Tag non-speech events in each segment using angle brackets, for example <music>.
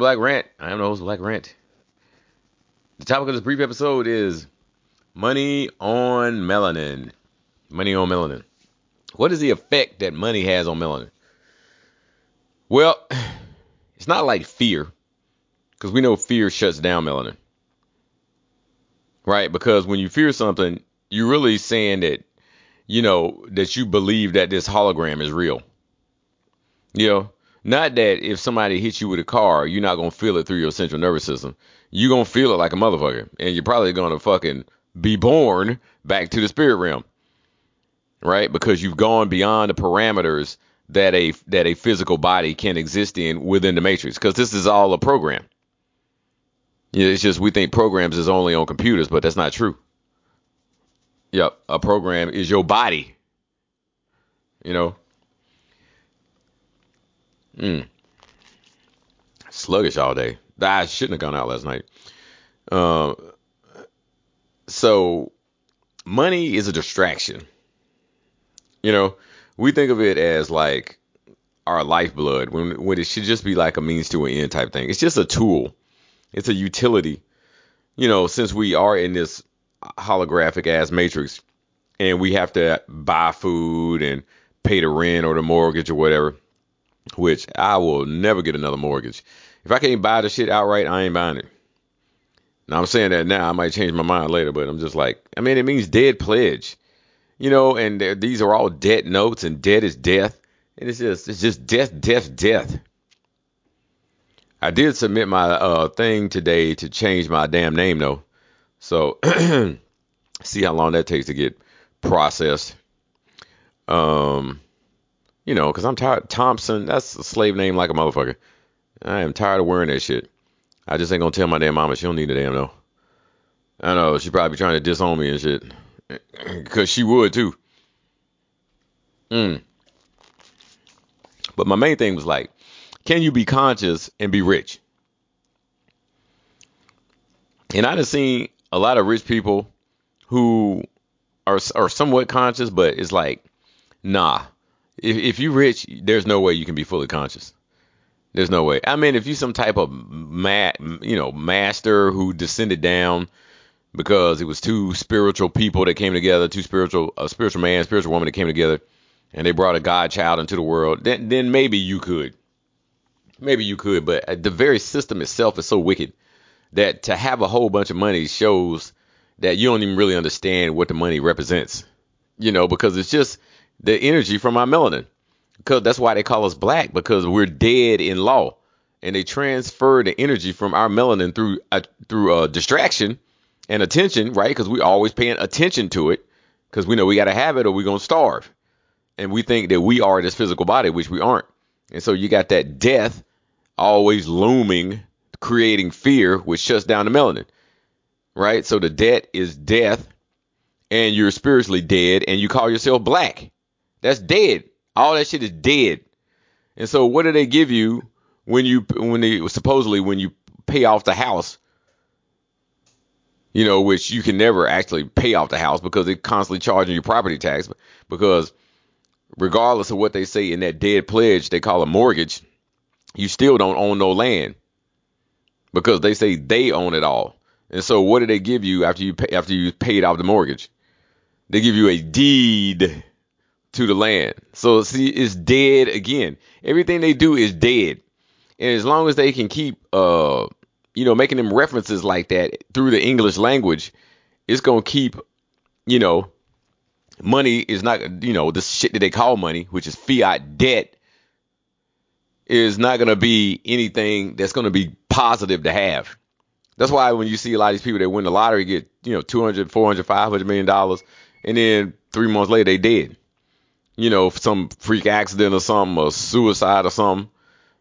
Black Rant. I am the host of Black Rant. The topic of this brief episode is money on melanin. Money on melanin. What is the effect that money has on melanin? Well, <sighs> it's not like fear, because we know fear shuts down melanin. Right? Because when you fear something, you're really saying that, you know, that you believe that this hologram is real. You know, not that if somebody hits you with a car, you're not gonna feel it through your central nervous system. You're gonna feel it like a motherfucker, and you're probably gonna fucking be born back to the spirit realm, right? Because you've gone beyond the parameters that a that a physical body can exist in within the matrix. Because this is all a program. Yeah, it's just we think programs is only on computers, but that's not true. Yep, a program is your body. You know, Mm. Sluggish all day. I shouldn't have gone out last night. Uh, so, money is a distraction. You know, we think of it as like our lifeblood when when it should just be like a means to an end type thing. It's just a tool. It's a utility. You know, since we are in this holographic ass matrix and we have to buy food and pay the rent or the mortgage or whatever which I will never get another mortgage. If I can't buy the shit outright, I ain't buying it. Now I'm saying that now, I might change my mind later, but I'm just like, I mean, it means dead pledge, you know, and these are all debt notes, and debt is death, and it's just, it's just death, death, death. I did submit my uh, thing today to change my damn name though, so <clears throat> see how long that takes to get processed. Um, you know, because I'm tired. Thompson, that's a slave name like a motherfucker. I am tired of wearing that shit. I just ain't gonna tell my damn mama she don't need a damn no. I know she probably trying to disown me and shit, <clears throat> cause she would too. Mm. But my main thing was like, can you be conscious and be rich? And I have seen a lot of rich people who are are somewhat conscious, but it's like, nah, if if you rich, there's no way you can be fully conscious. There's no way. I mean, if you some type of ma- you know, master who descended down because it was two spiritual people that came together, two spiritual, a spiritual man, spiritual woman that came together, and they brought a God child into the world, then then maybe you could, maybe you could. But uh, the very system itself is so wicked that to have a whole bunch of money shows that you don't even really understand what the money represents. You know, because it's just the energy from our melanin. Because that's why they call us black because we're dead in law, and they transfer the energy from our melanin through uh, through uh, distraction and attention, right? Because we're always paying attention to it because we know we got to have it or we're gonna starve, and we think that we are this physical body, which we aren't. And so you got that death always looming, creating fear, which shuts down the melanin, right? So the debt is death, and you're spiritually dead, and you call yourself black. That's dead. All that shit is dead. And so what do they give you when you when they supposedly when you pay off the house? You know, which you can never actually pay off the house because they're constantly charging you property tax. Because regardless of what they say in that dead pledge they call a mortgage, you still don't own no land because they say they own it all. And so what do they give you after you pay, after you paid off the mortgage? They give you a deed to the land. So see, it's dead again. Everything they do is dead. And as long as they can keep uh you know making them references like that through the English language, it's gonna keep, you know, money is not you know, the shit that they call money, which is fiat debt, is not gonna be anything that's gonna be positive to have. That's why when you see a lot of these people that win the lottery get, you know, 200, 400, 500 million dollars and then 3 months later they dead you know, some freak accident or something, or suicide or something.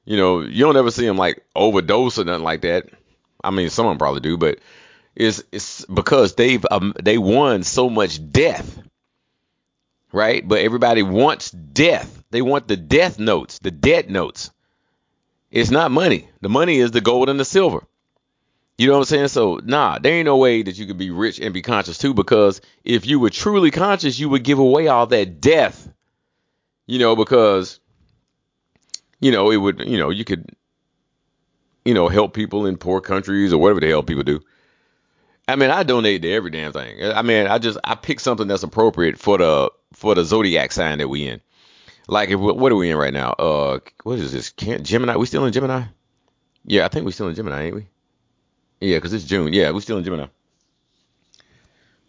You know, you don't ever see them like overdose or nothing like that. I mean, some of them probably do, but it's it's because they've um, they won so much death, right? But everybody wants death. They want the death notes, the debt notes. It's not money. The money is the gold and the silver. You know what I'm saying? So, nah, there ain't no way that you could be rich and be conscious too, because if you were truly conscious, you would give away all that death you know, because you know, it would, you know, you could, you know, help people in poor countries or whatever the hell people do. I mean, I donate to every damn thing. I mean, I just I pick something that's appropriate for the for the zodiac sign that we in. Like, if, what are we in right now? Uh, what is this? Can't Gemini? We still in Gemini? Yeah, I think we still in Gemini, ain't we? Yeah, because it's June. Yeah, we still in Gemini.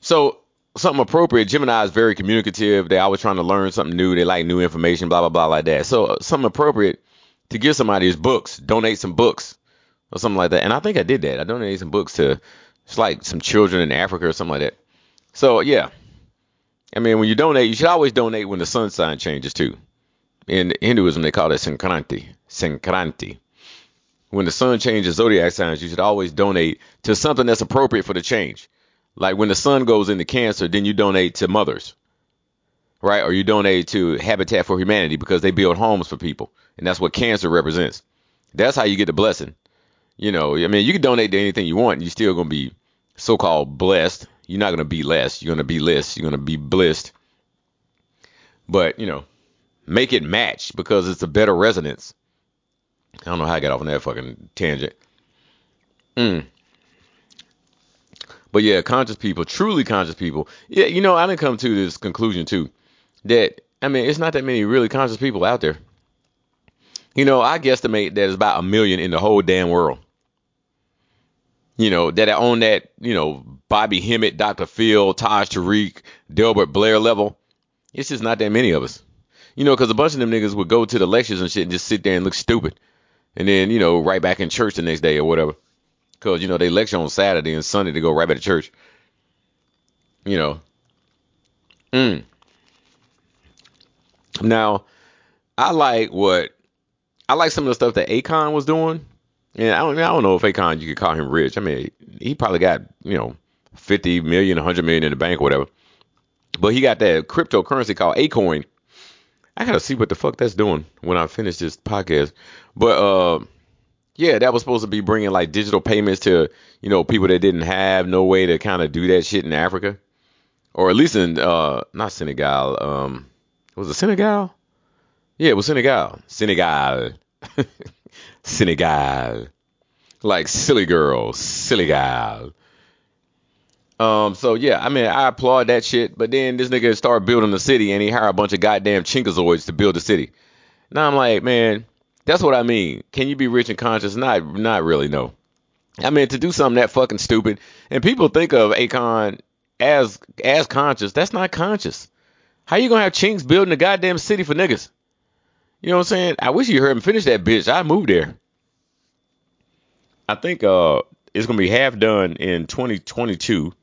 So something appropriate. Gemini is very communicative. They always trying to learn something new. They like new information, blah blah blah like that. So uh, something appropriate to give somebody is books. Donate some books or something like that. And I think I did that. I donated some books to it's like some children in Africa or something like that. So yeah, I mean when you donate, you should always donate when the sun sign changes too. In Hinduism, they call it Sankranti. Sankranti. When the sun changes zodiac signs, you should always donate to something that's appropriate for the change. Like when the sun goes into Cancer, then you donate to mothers, right? Or you donate to Habitat for Humanity because they build homes for people, and that's what Cancer represents. That's how you get the blessing. You know, I mean, you can donate to anything you want, and you're still gonna be so-called blessed. You're not gonna be less. You're gonna be less. You're gonna be blessed. But you know, make it match because it's a better resonance. I don't know how I got off on that fucking tangent. Mm. But yeah, conscious people, truly conscious people. Yeah, you know, I didn't come to this conclusion too. That I mean, it's not that many really conscious people out there. You know, I guesstimate that there's about a million in the whole damn world. You know, that are on that, you know, Bobby Hemmitt, Dr. Phil, Taj Tariq, Delbert Blair level. It's just not that many of us. You know, because a bunch of them niggas would go to the lectures and shit and just sit there and look stupid. And then, you know, right back in church the next day or whatever. Because, you know, they lecture on Saturday and Sunday to go right back to church. You know. Mm. Now, I like what I like some of the stuff that Akon was doing. And I don't I don't know if Akon you could call him rich. I mean, he probably got, you know, 50 million, 100 million in the bank or whatever. But he got that cryptocurrency called Akoin. I gotta see what the fuck that's doing when I finish this podcast. But uh, yeah, that was supposed to be bringing like digital payments to you know people that didn't have no way to kind of do that shit in Africa, or at least in uh not Senegal. Um, was it Senegal? Yeah, it was Senegal. Senegal. <laughs> Senegal. Like silly girl, silly gal. Um, so yeah, I mean, I applaud that shit. But then this nigga started building the city, and he hired a bunch of goddamn chinkazoids to build the city. Now I'm like, man, that's what I mean. Can you be rich and conscious? Not, not really. No. I mean, to do something that fucking stupid, and people think of Akon as as conscious. That's not conscious. How you gonna have chinks building a goddamn city for niggas? You know what I'm saying? I wish you heard him finish that bitch. I moved there. I think uh it's gonna be half done in 2022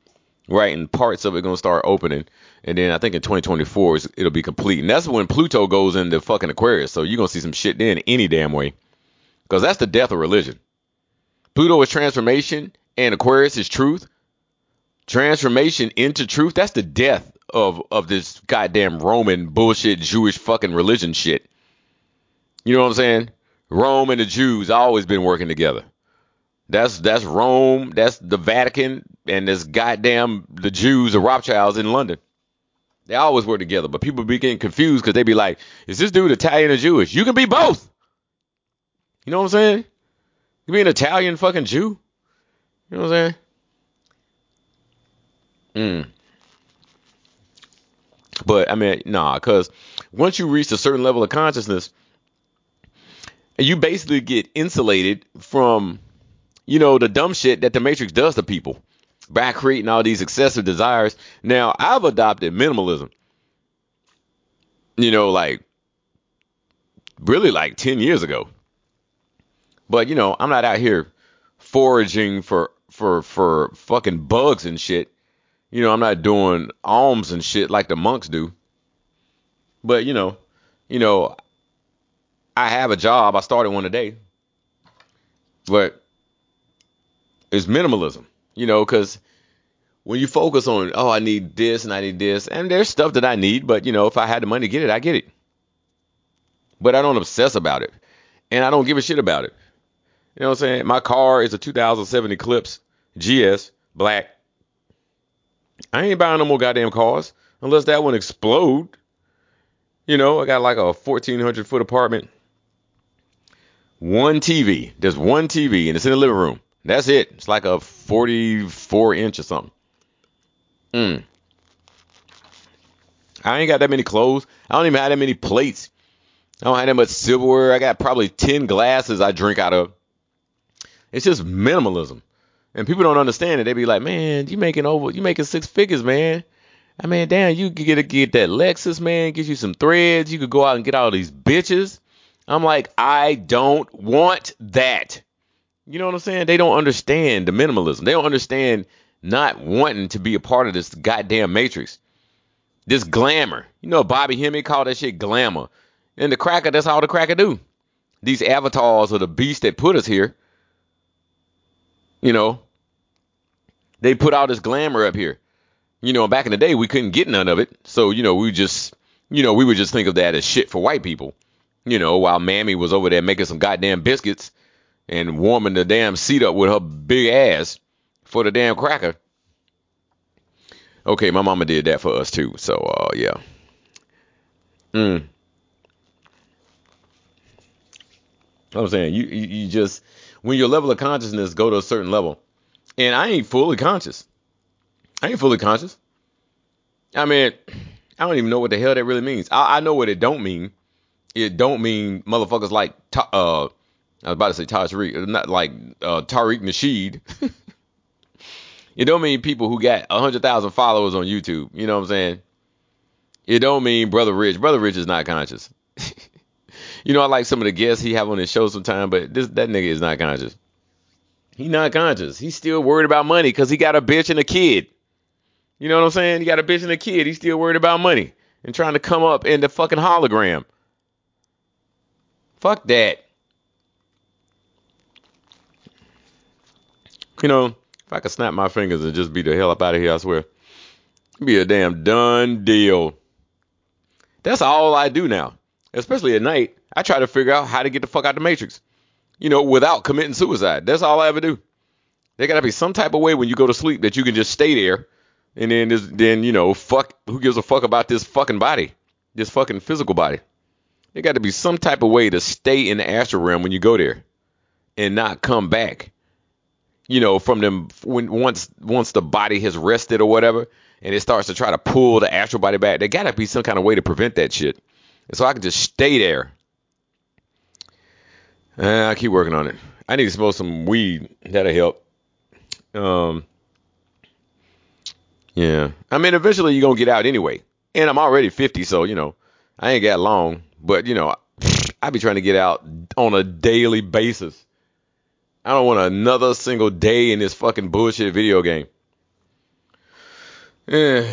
right? And parts of it gonna start opening, and then I think in 2024 it'll be complete, and that's when Pluto goes into fucking Aquarius. So you're gonna see some shit then any damn way, because that's the death of religion. Pluto is transformation, and Aquarius is truth. Transformation into truth. That's the death of of this goddamn Roman bullshit Jewish fucking religion shit. You know what I'm saying? Rome and the Jews always been working together. That's that's Rome, that's the Vatican, and this goddamn the Jews, the Rothschilds in London. They always were together, but people be getting confused because they be like, "Is this dude Italian or Jewish?" You can be both. You know what I'm saying? You be an Italian fucking Jew. You know what I'm saying? Mm. But I mean, nah, because once you reach a certain level of consciousness, you basically get insulated from you know, the dumb shit that the Matrix does to people by creating all these excessive desires. Now, I've adopted minimalism. You know, like really like 10 years ago. But, you know, I'm not out here foraging for for for fucking bugs and shit. You know, I'm not doing alms and shit like the monks do. But, you know, you know, I have a job. I started one today. But it's minimalism. You know, because when you focus on, oh, I need this and I need this, and there's stuff that I need, but you know, if I had the money to get it, I get it. But I don't obsess about it, and I don't give a shit about it. You know what I'm saying? My car is a 2007 Eclipse GS black. I ain't buying no more goddamn cars unless that one explode. You know, I got like a 1400 foot apartment One TV. There's one TV and it's in the living room. That's it. It's like a 44 inch or something. Mm. I ain't got that many clothes. I don't even have that many plates. I don't have that much silverware. I got probably 10 glasses I drink out of. It's just minimalism. And people don't understand it. They be like, man, you making over, you making six figures, man. I mean, damn, you could get, a get that Lexus, man, get you some threads. You could go out and get all these bitches. I'm like, I don't want that. You know what I'm saying? They don't understand the minimalism. They don't understand not wanting to be a part of this goddamn matrix. This glamour. You know, Bobby Hemmitt called that shit glamour. And the cracker, that's all the cracker do. These avatars are the beast that put us here. You know, they put all this glamour up here. You know, back in the day, we couldn't get none of it. So, you know, we just, you know, we would just think of that as shit for white people. You know, while Mammy was over there making some goddamn biscuits and warming the damn seat up with her big ass for the damn cracker. Okay, my mama did that for us too. So, uh, yeah. Mm. I'm saying you, you you just when your level of consciousness go to a certain level, and I ain't fully conscious. I ain't fully conscious. I mean, I don't even know what the hell that really means. I, I know what it don't mean. It don't mean motherfuckers like uh, I was about to say Tariq, not like uh, Tariq Nasheed. <laughs> it don't mean people who got a hundred thousand followers on YouTube. You know what I'm saying? It don't mean Brother Rich. Brother Rich is not conscious. <laughs> you know, I like some of the guests he have on his show sometime, but this that nigga is not conscious. He not conscious. He's still worried about money because he got a bitch and a kid. You know what I'm saying? He got a bitch and a kid. He's still worried about money and trying to come up in the fucking hologram. Fuck that. You know, if I could snap my fingers and just be the hell up out of here, I swear. It'd be a damn done deal. That's all I do now. Especially at night. I try to figure out how to get the fuck out the matrix. You know, without committing suicide. That's all I ever do. There gotta be some type of way when you go to sleep that you can just stay there and then then you know, fuck who gives a fuck about this fucking body? This fucking physical body. There got to be some type of way to stay in the astral realm when you go there and not come back. You know, from them when once once the body has rested or whatever, and it starts to try to pull the astral body back. There got to be some kind of way to prevent that shit. And so I can just stay there. Uh, I keep working on it. I need to smoke some weed. That'll help. Um, yeah. I mean, eventually you're gonna get out anyway. And I'm already 50, so you know, I ain't got long. But you know, I be trying to get out on a daily basis. I don't want another single day in this fucking bullshit video game. Eh,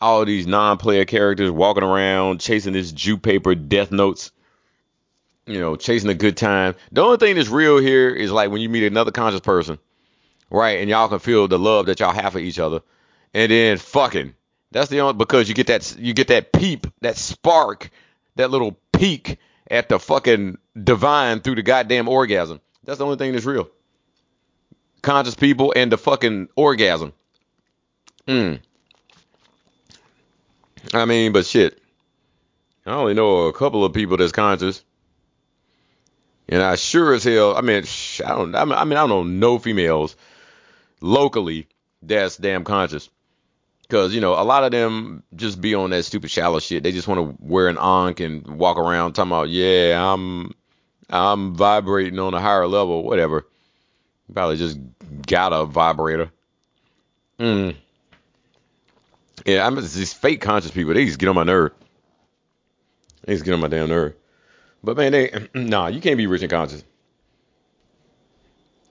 all these non-player characters walking around chasing this Jew paper death notes. You know, chasing a good time. The only thing that's real here is like when you meet another conscious person, right? And y'all can feel the love that y'all have for each other. And then fucking. That's the only because you get that you get that peep, that spark that little peak at the fucking divine through the goddamn orgasm. That's the only thing that's real. Conscious people and the fucking orgasm. Hmm. I mean, but shit. I only know a couple of people that's conscious. And I sure as hell, I mean, I don't, I mean, I don't know no females locally that's damn conscious. Cause you know a lot of them just be on that stupid shallow shit. They just want to wear an ankh and walk around talking about yeah I'm I'm vibrating on a higher level, whatever. Probably just got a vibrator. Mm. Yeah, I'm just, these fake conscious people. They just get on my nerve. They just get on my damn nerve. But man, they <clears throat> nah, you can't be rich and conscious.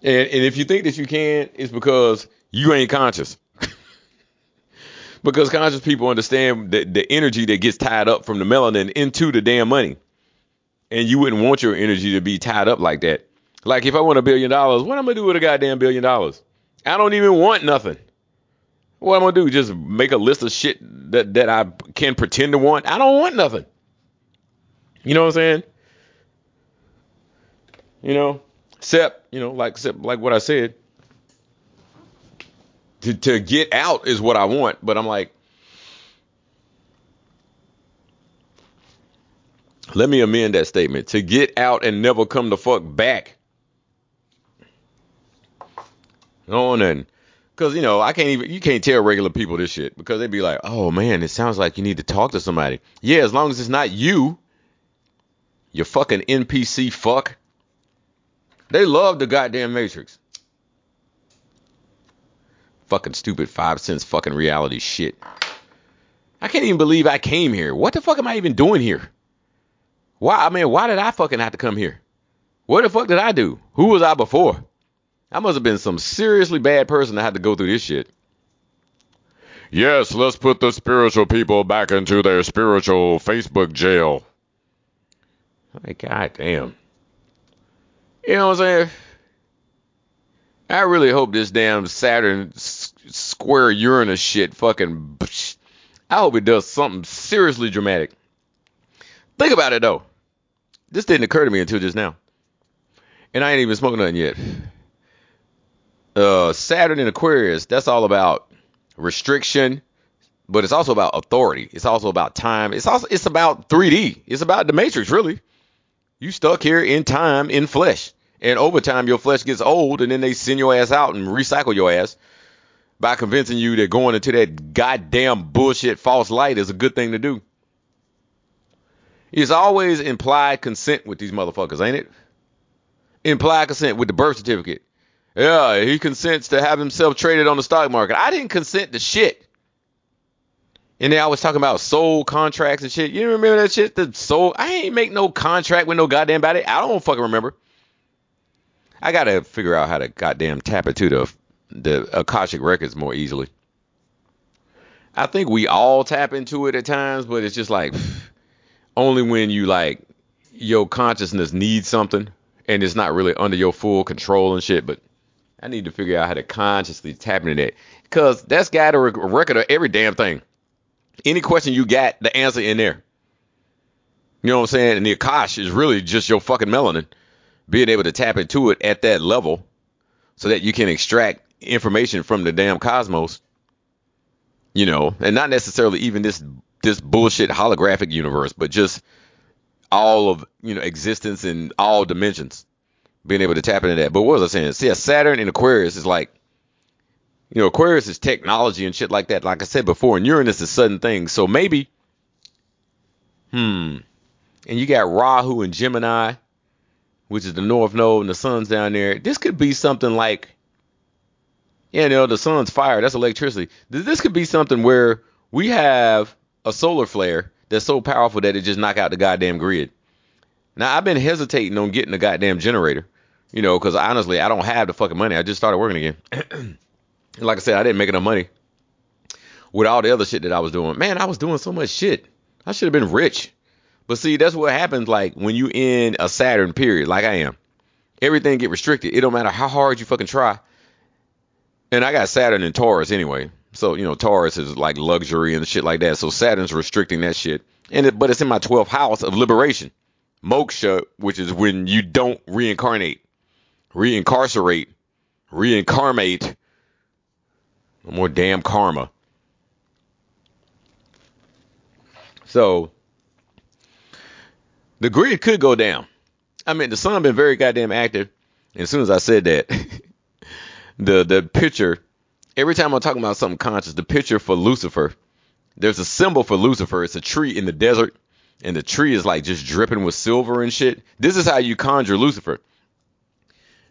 And and if you think that you can, it's because you ain't conscious <laughs> because conscious people understand the, the energy that gets tied up from the melanin into the damn money. And you wouldn't want your energy to be tied up like that. Like if I want a billion dollars, what am I gonna do with a goddamn billion dollars? I don't even want nothing. What I'm I gonna do? Just make a list of shit that, that I can pretend to want? I don't want nothing. You know what I'm saying? You know, except, you know, like except like what I said, to, to get out is what I want, but I'm like, Let me amend that statement. To get out and never come the fuck back. No, nothing. Cause you know I can't even you can't tell regular people this shit because they'd be like, oh man, it sounds like you need to talk to somebody. Yeah, as long as it's not you, you fucking NPC fuck. They love the goddamn Matrix. Fucking stupid five cents fucking reality shit. I can't even believe I came here. What the fuck am I even doing here? Why? I mean, why did I fucking have to come here? What the fuck did I do? Who was I before? I must have been some seriously bad person that had to go through this shit. Yes, let's put the spiritual people back into their spiritual Facebook jail. Like, god damn. You know what I'm saying? I really hope this damn Saturn s- square Uranus shit fucking. I hope it does something seriously dramatic. Think about it though. This didn't occur to me until just now. And I ain't even smoked nothing yet uh, Saturn in Aquarius, that's all about restriction, but it's also about authority. It's also about time. It's also it's about 3D. It's about the Matrix, really. You stuck here in time, in flesh, and over time your flesh gets old, and then they send your ass out and recycle your ass by convincing you that going into that goddamn bullshit false light is a good thing to do. It's always implied consent with these motherfuckers, ain't it? Implied consent with the birth certificate. Yeah, he consents to have himself traded on the stock market. I didn't consent to shit. And then I was talking about soul contracts and shit. You remember that shit? The soul. I ain't make no contract with no goddamn body. I don't fucking remember. I gotta figure out how to goddamn tap into the the Akashic records more easily. I think we all tap into it at times, but it's just like only when you like your consciousness needs something and it's not really under your full control and shit. But I need to figure out how to consciously tap into that because that's got a record of every damn thing. Any question you got, the answer in there. You know what I'm saying? And the Akash is really just your fucking melanin being able to tap into it at that level so that you can extract information from the damn cosmos. You know, and not necessarily even this this bullshit holographic universe, but just all of you know existence in all dimensions being able to tap into that. But what was I saying? See, Saturn and Aquarius is like, you know, Aquarius is technology and shit like that. Like I said before, and Uranus is sudden things. So maybe, hmm, and you got Rahu and Gemini, which is the North Node, and the sun's down there. This could be something like, yeah, you know, the sun's fire. That's electricity. This could be something where we have a solar flare that's so powerful that it just knock out the goddamn grid. Now I've been hesitating on getting a goddamn generator you know, because honestly, I don't have the fucking money. I just started working again. <clears throat> like I said, I didn't make enough money with all the other shit that I was doing. Man, I was doing so much shit. I should have been rich. But see, that's what happens like when you in a Saturn period, like I am. Everything get restricted. It don't matter how hard you fucking try. And I got Saturn and Taurus anyway. So, you know, Taurus is like luxury and shit like that. So Saturn's restricting that shit. And it, but it's in my 12th house of liberation. Moksha, which is when you don't reincarnate reincarcerate, reincarnate, no more damn karma. So the grid could go down. I mean, the sun been very goddamn active. And as soon as I said that, <laughs> the the picture, every time I'm talking about something conscious, the picture for Lucifer, there's a symbol for Lucifer. It's a tree in the desert, and the tree is like just dripping with silver and shit. This is how you conjure Lucifer.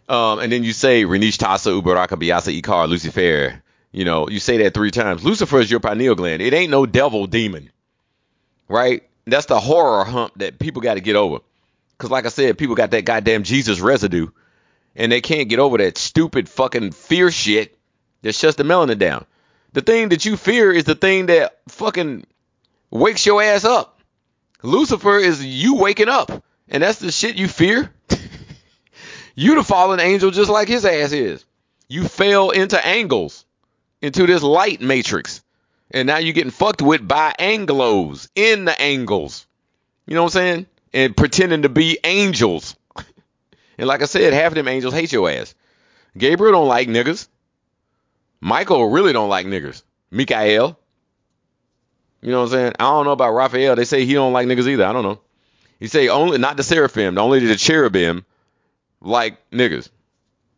Um, and then you say Renish Tasa Ubaraka Biasa Ikar Lucifer. You know, you say that three times. Lucifer is your pineal gland. It ain't no devil demon. Right? That's the horror hump that people got to get over. Cause like I said, people got that goddamn Jesus residue. And they can't get over that stupid fucking fear shit that shuts the melanin down. The thing that you fear is the thing that fucking wakes your ass up. Lucifer is you waking up. And that's the shit you fear. <laughs> You the fallen angel just like his ass is. You fell into angles, into this light matrix. And now you're getting fucked with by anglos in the angles. You know what I'm saying? And pretending to be angels. <laughs> and like I said, half of them angels hate your ass. Gabriel don't like niggas. Michael really don't like niggas. Mikael. You know what I'm saying? I don't know about Raphael. They say he don't like niggas either. I don't know. He say only not the seraphim, only the cherubim, like niggas.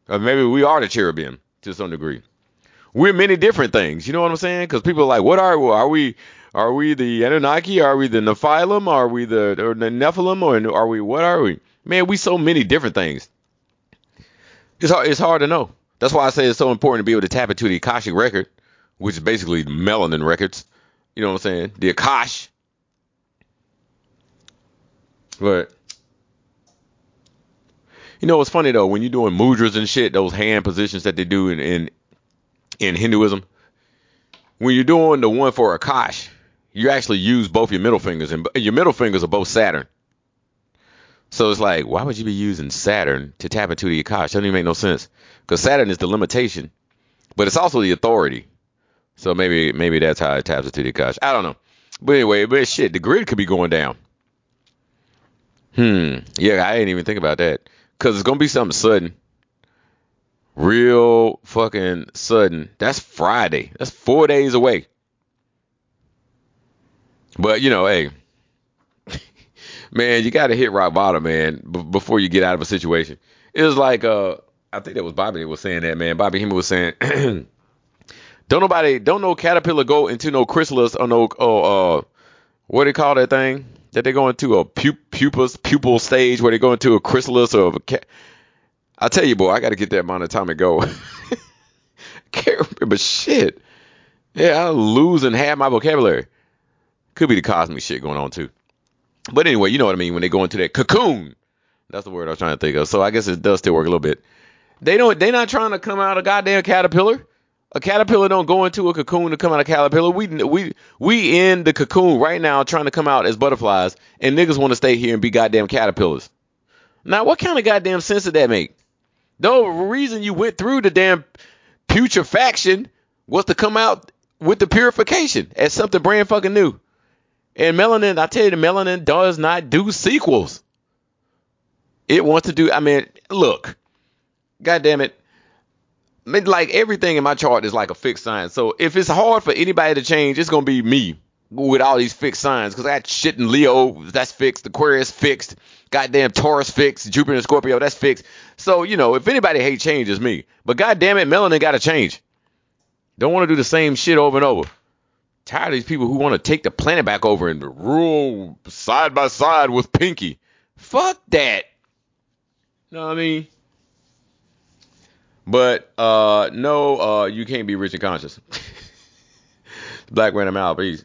Or uh, maybe we are the cherubim to some degree. We're many different things. You know what I'm saying? Because people are like, what are we? Are we are we the Anunnaki? Are we the Nephilim? Are we the, or the Nephilim? Or are we what are we? Man, we so many different things. It's hard, it's hard to know. That's why I say it's so important to be able to tap into the Akashic record, which is basically melanin records. You know what I'm saying? The Akash. But you know what's funny though, when you're doing mudras and shit, those hand positions that they do in in, in Hinduism, when you're doing the one for Akash, you actually use both your middle fingers, and your middle fingers are both Saturn. So it's like, why would you be using Saturn to tap into the Akash? Doesn't even make no sense. Because Saturn is the limitation, but it's also the authority. So maybe maybe that's how it taps into the Akash. I don't know. But anyway, but shit, the grid could be going down. Hmm. Yeah, I didn't even think about that. Cause it's gonna be something sudden. Real fucking sudden. That's Friday. That's four days away. But you know, hey, man, you got to hit rock bottom, man, b- before you get out of a situation. It was like, uh, I think that was Bobby that was saying that, man. Bobby Hemmitt was saying, <clears throat> don't nobody, don't no caterpillar go into no chrysalis or no, oh, uh, what do they call that thing? That they go into a pu- pupus, pupil stage where they go into a chrysalis or a cat. I tell you, boy, I got to get that monatomic go. <laughs> Can't remember shit. Yeah, I'm losing half my vocabulary. Could be the cosmic shit going on too. But anyway, you know what I mean when they go into that cocoon. That's the word I was trying to think of. So I guess it does still work a little bit. They don't. They're not trying to come out a goddamn caterpillar. A caterpillar don't go into a cocoon to come out a caterpillar. We we we in the cocoon right now trying to come out as butterflies, and niggas want to stay here and be goddamn caterpillars. Now, what kind of goddamn sense did that make? The reason you went through the damn putrefaction was to come out with the purification as something brand fucking new. And melanin, I tell you, the melanin does not do sequels. It wants to do. I mean, look, God damn it. I mean, like everything in my chart is like a fixed sign. So if it's hard for anybody to change, it's gonna be me with all these fixed signs. Cause I got shit in Leo, that's fixed. Aquarius fixed. Goddamn Taurus fixed. Jupiter and Scorpio, that's fixed. So you know, if anybody hate change, it's me. But God damn it, melanin got to change. Don't want to do the same shit over and over tired of these people who want to take the planet back over and rule side by side with Pinky. Fuck that. You know what I mean? But uh no, uh you can't be rich and conscious. <laughs> Black Random Out, peace.